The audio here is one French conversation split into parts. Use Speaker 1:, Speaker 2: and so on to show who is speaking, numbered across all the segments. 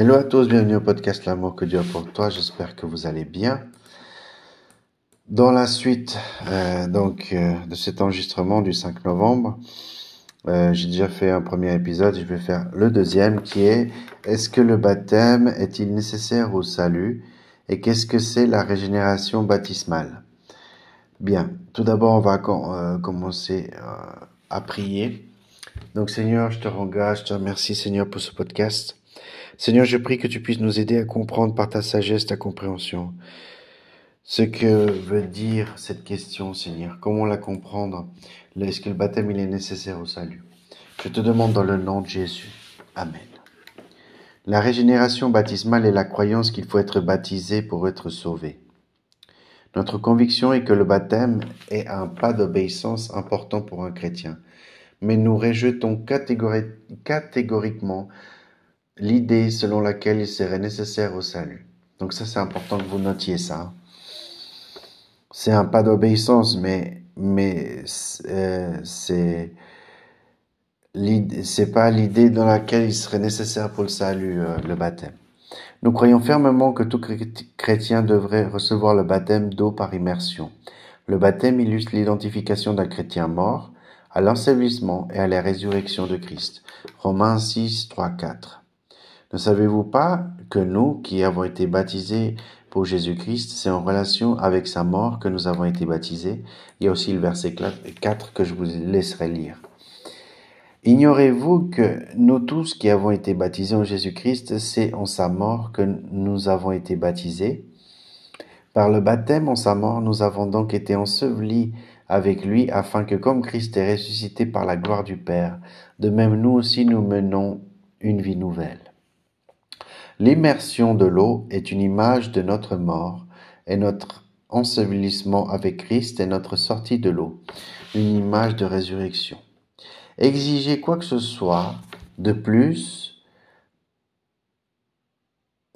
Speaker 1: Hello à tous, bienvenue au podcast L'amour que Dieu a pour toi. J'espère que vous allez bien. Dans la suite euh, donc euh, de cet enregistrement du 5 novembre, euh, j'ai déjà fait un premier épisode. Je vais faire le deuxième qui est Est-ce que le baptême est-il nécessaire au salut et qu'est-ce que c'est la régénération baptismale? Bien, tout d'abord on va commencer à prier. Donc Seigneur, je te engage, je te remercie Seigneur pour ce podcast. Seigneur, je prie que tu puisses nous aider à comprendre par ta sagesse, ta compréhension, ce que veut dire cette question, Seigneur. Comment la comprendre? Est-ce que le baptême il est nécessaire au salut? Je te demande dans le nom de Jésus. Amen. La régénération baptismale est la croyance qu'il faut être baptisé pour être sauvé. Notre conviction est que le baptême est un pas d'obéissance important pour un chrétien, mais nous rejetons catégoriquement l'idée selon laquelle il serait nécessaire au salut. Donc ça, c'est important que vous notiez ça. C'est un pas d'obéissance, mais, mais euh, c'est c'est pas l'idée dans laquelle il serait nécessaire pour le salut, euh, le baptême. Nous croyons fermement que tout chrétien devrait recevoir le baptême d'eau par immersion. Le baptême illustre l'identification d'un chrétien mort à l'ensevelissement et à la résurrection de Christ. Romains 6, 3, 4. Ne savez-vous pas que nous, qui avons été baptisés pour Jésus-Christ, c'est en relation avec sa mort que nous avons été baptisés? Il y a aussi le verset 4 que je vous laisserai lire. Ignorez-vous que nous tous qui avons été baptisés en Jésus-Christ, c'est en sa mort que nous avons été baptisés? Par le baptême en sa mort, nous avons donc été ensevelis avec lui afin que comme Christ est ressuscité par la gloire du Père, de même nous aussi nous menons une vie nouvelle. L'immersion de l'eau est une image de notre mort et notre ensevelissement avec Christ est notre sortie de l'eau, une image de résurrection. Exiger quoi que ce soit de plus,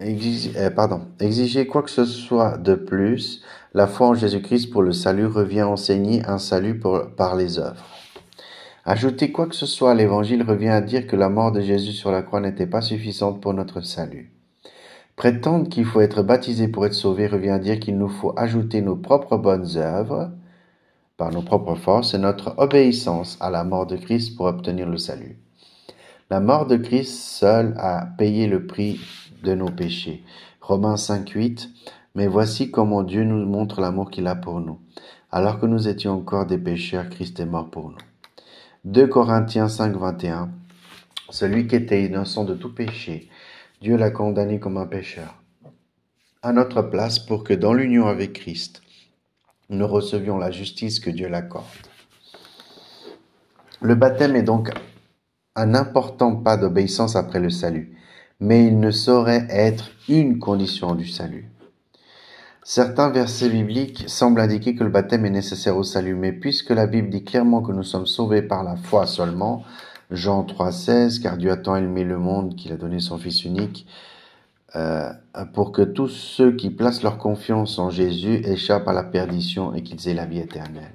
Speaker 1: euh, pardon, exiger quoi que ce soit de plus, la foi en Jésus-Christ pour le salut revient enseigner un salut par les œuvres. Ajouter quoi que ce soit à l'évangile revient à dire que la mort de Jésus sur la croix n'était pas suffisante pour notre salut. Prétendre qu'il faut être baptisé pour être sauvé revient à dire qu'il nous faut ajouter nos propres bonnes œuvres par nos propres forces et notre obéissance à la mort de Christ pour obtenir le salut. La mort de Christ seule a payé le prix de nos péchés. Romains 5, 8. Mais voici comment Dieu nous montre l'amour qu'il a pour nous. Alors que nous étions encore des pécheurs, Christ est mort pour nous. 2 Corinthiens 5, 21. Celui qui était innocent de tout péché, Dieu l'a condamné comme un pécheur. À notre place pour que dans l'union avec Christ, nous recevions la justice que Dieu l'accorde. Le baptême est donc un important pas d'obéissance après le salut, mais il ne saurait être une condition du salut. Certains versets bibliques semblent indiquer que le baptême est nécessaire au salut, mais puisque la Bible dit clairement que nous sommes sauvés par la foi seulement, Jean 3,16, car Dieu a tant aimé le monde qu'il a donné son Fils unique, euh, pour que tous ceux qui placent leur confiance en Jésus échappent à la perdition et qu'ils aient la vie éternelle.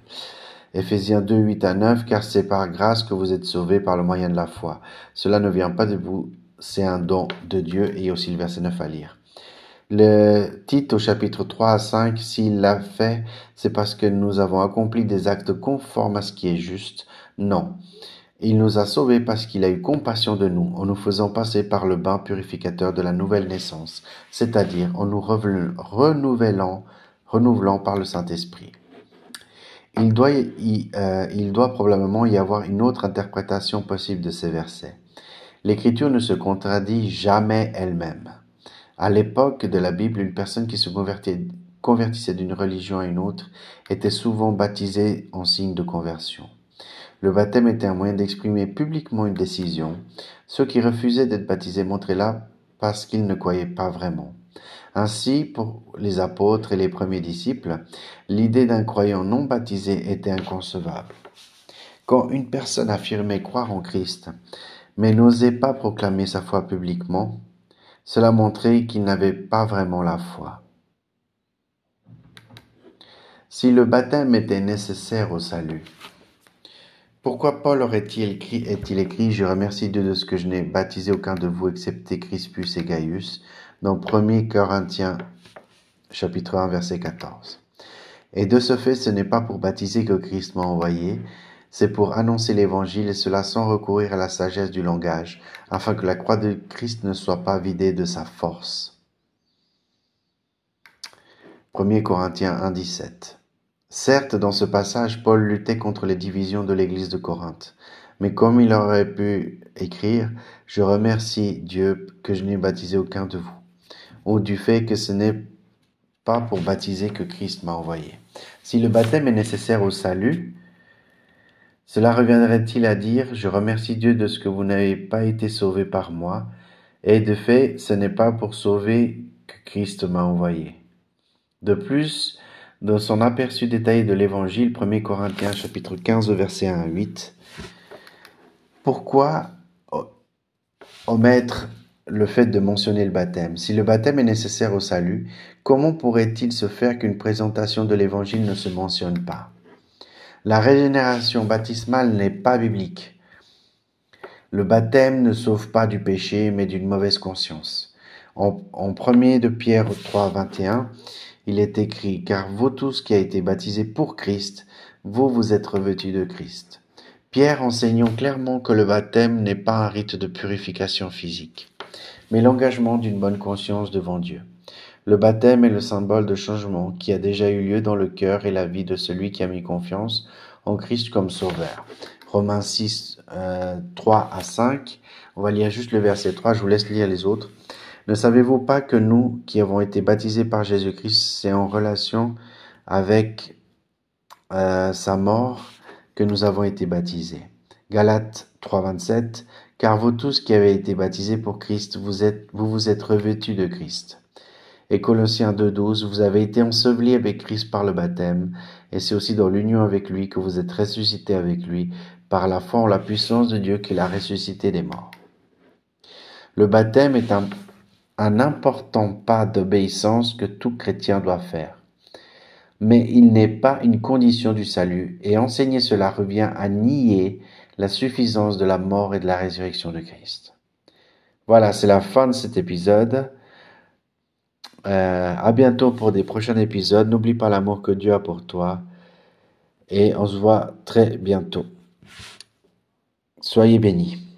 Speaker 1: Éphésiens 2, 8 à 9, car c'est par grâce que vous êtes sauvés par le moyen de la foi. Cela ne vient pas de vous, c'est un don de Dieu, et aussi le verset 9 à lire. Le titre au chapitre 3 à 5, s'il l'a fait, c'est parce que nous avons accompli des actes conformes à ce qui est juste. Non. Il nous a sauvés parce qu'il a eu compassion de nous en nous faisant passer par le bain purificateur de la nouvelle naissance, c'est-à-dire en nous renouvelant, renouvelant par le Saint-Esprit. Il doit, euh, il doit probablement y avoir une autre interprétation possible de ces versets. L'écriture ne se contredit jamais elle-même. À l'époque de la Bible, une personne qui se convertissait d'une religion à une autre était souvent baptisée en signe de conversion. Le baptême était un moyen d'exprimer publiquement une décision. Ceux qui refusaient d'être baptisés montraient là parce qu'ils ne croyaient pas vraiment. Ainsi, pour les apôtres et les premiers disciples, l'idée d'un croyant non baptisé était inconcevable. Quand une personne affirmait croire en Christ, mais n'osait pas proclamer sa foi publiquement, cela montrait qu'il n'avait pas vraiment la foi. Si le baptême était nécessaire au salut, Pourquoi Paul aurait-il écrit, est-il écrit Je remercie Dieu de ce que je n'ai baptisé aucun de vous excepté Crispus et Gaius dans 1 Corinthiens chapitre 1 verset 14. Et de ce fait, ce n'est pas pour baptiser que Christ m'a envoyé, c'est pour annoncer l'évangile et cela sans recourir à la sagesse du langage, afin que la croix de Christ ne soit pas vidée de sa force. 1 Corinthiens 1, 17. Certes, dans ce passage, Paul luttait contre les divisions de l'église de Corinthe. Mais comme il aurait pu écrire, je remercie Dieu que je n'ai baptisé aucun de vous, ou du fait que ce n'est pas pour baptiser que Christ m'a envoyé. Si le baptême est nécessaire au salut, cela reviendrait-il à dire, je remercie Dieu de ce que vous n'avez pas été sauvé par moi, et de fait, ce n'est pas pour sauver que Christ m'a envoyé. De plus, dans son aperçu détaillé de l'Évangile, 1 Corinthiens chapitre 15 verset 1 à 8, pourquoi omettre le fait de mentionner le baptême? Si le baptême est nécessaire au salut, comment pourrait-il se faire qu'une présentation de l'Évangile ne se mentionne pas? La régénération baptismale n'est pas biblique. Le baptême ne sauve pas du péché, mais d'une mauvaise conscience. En, en 1 de Pierre 3, 21, il est écrit, car vous tous qui a été baptisés pour Christ, vous vous êtes revêtus de Christ. Pierre enseignant clairement que le baptême n'est pas un rite de purification physique, mais l'engagement d'une bonne conscience devant Dieu. Le baptême est le symbole de changement qui a déjà eu lieu dans le cœur et la vie de celui qui a mis confiance en Christ comme sauveur. Romains 6, 3 à 5. On va lire juste le verset 3, je vous laisse lire les autres. Ne savez-vous pas que nous, qui avons été baptisés par Jésus-Christ, c'est en relation avec euh, sa mort que nous avons été baptisés? Galates 3.27 Car vous tous qui avez été baptisés pour Christ, vous vous, êtes revêtus de Christ. Et Colossiens 2.12 Vous avez été ensevelis avec Christ par le baptême, et c'est aussi dans l'union avec lui que vous êtes ressuscités avec lui, par la foi en la puissance de Dieu qui l'a ressuscité des morts. Le baptême est un un important pas d'obéissance que tout chrétien doit faire. Mais il n'est pas une condition du salut, et enseigner cela revient à nier la suffisance de la mort et de la résurrection de Christ. Voilà, c'est la fin de cet épisode. Euh, à bientôt pour des prochains épisodes. N'oublie pas l'amour que Dieu a pour toi. Et on se voit très bientôt. Soyez bénis.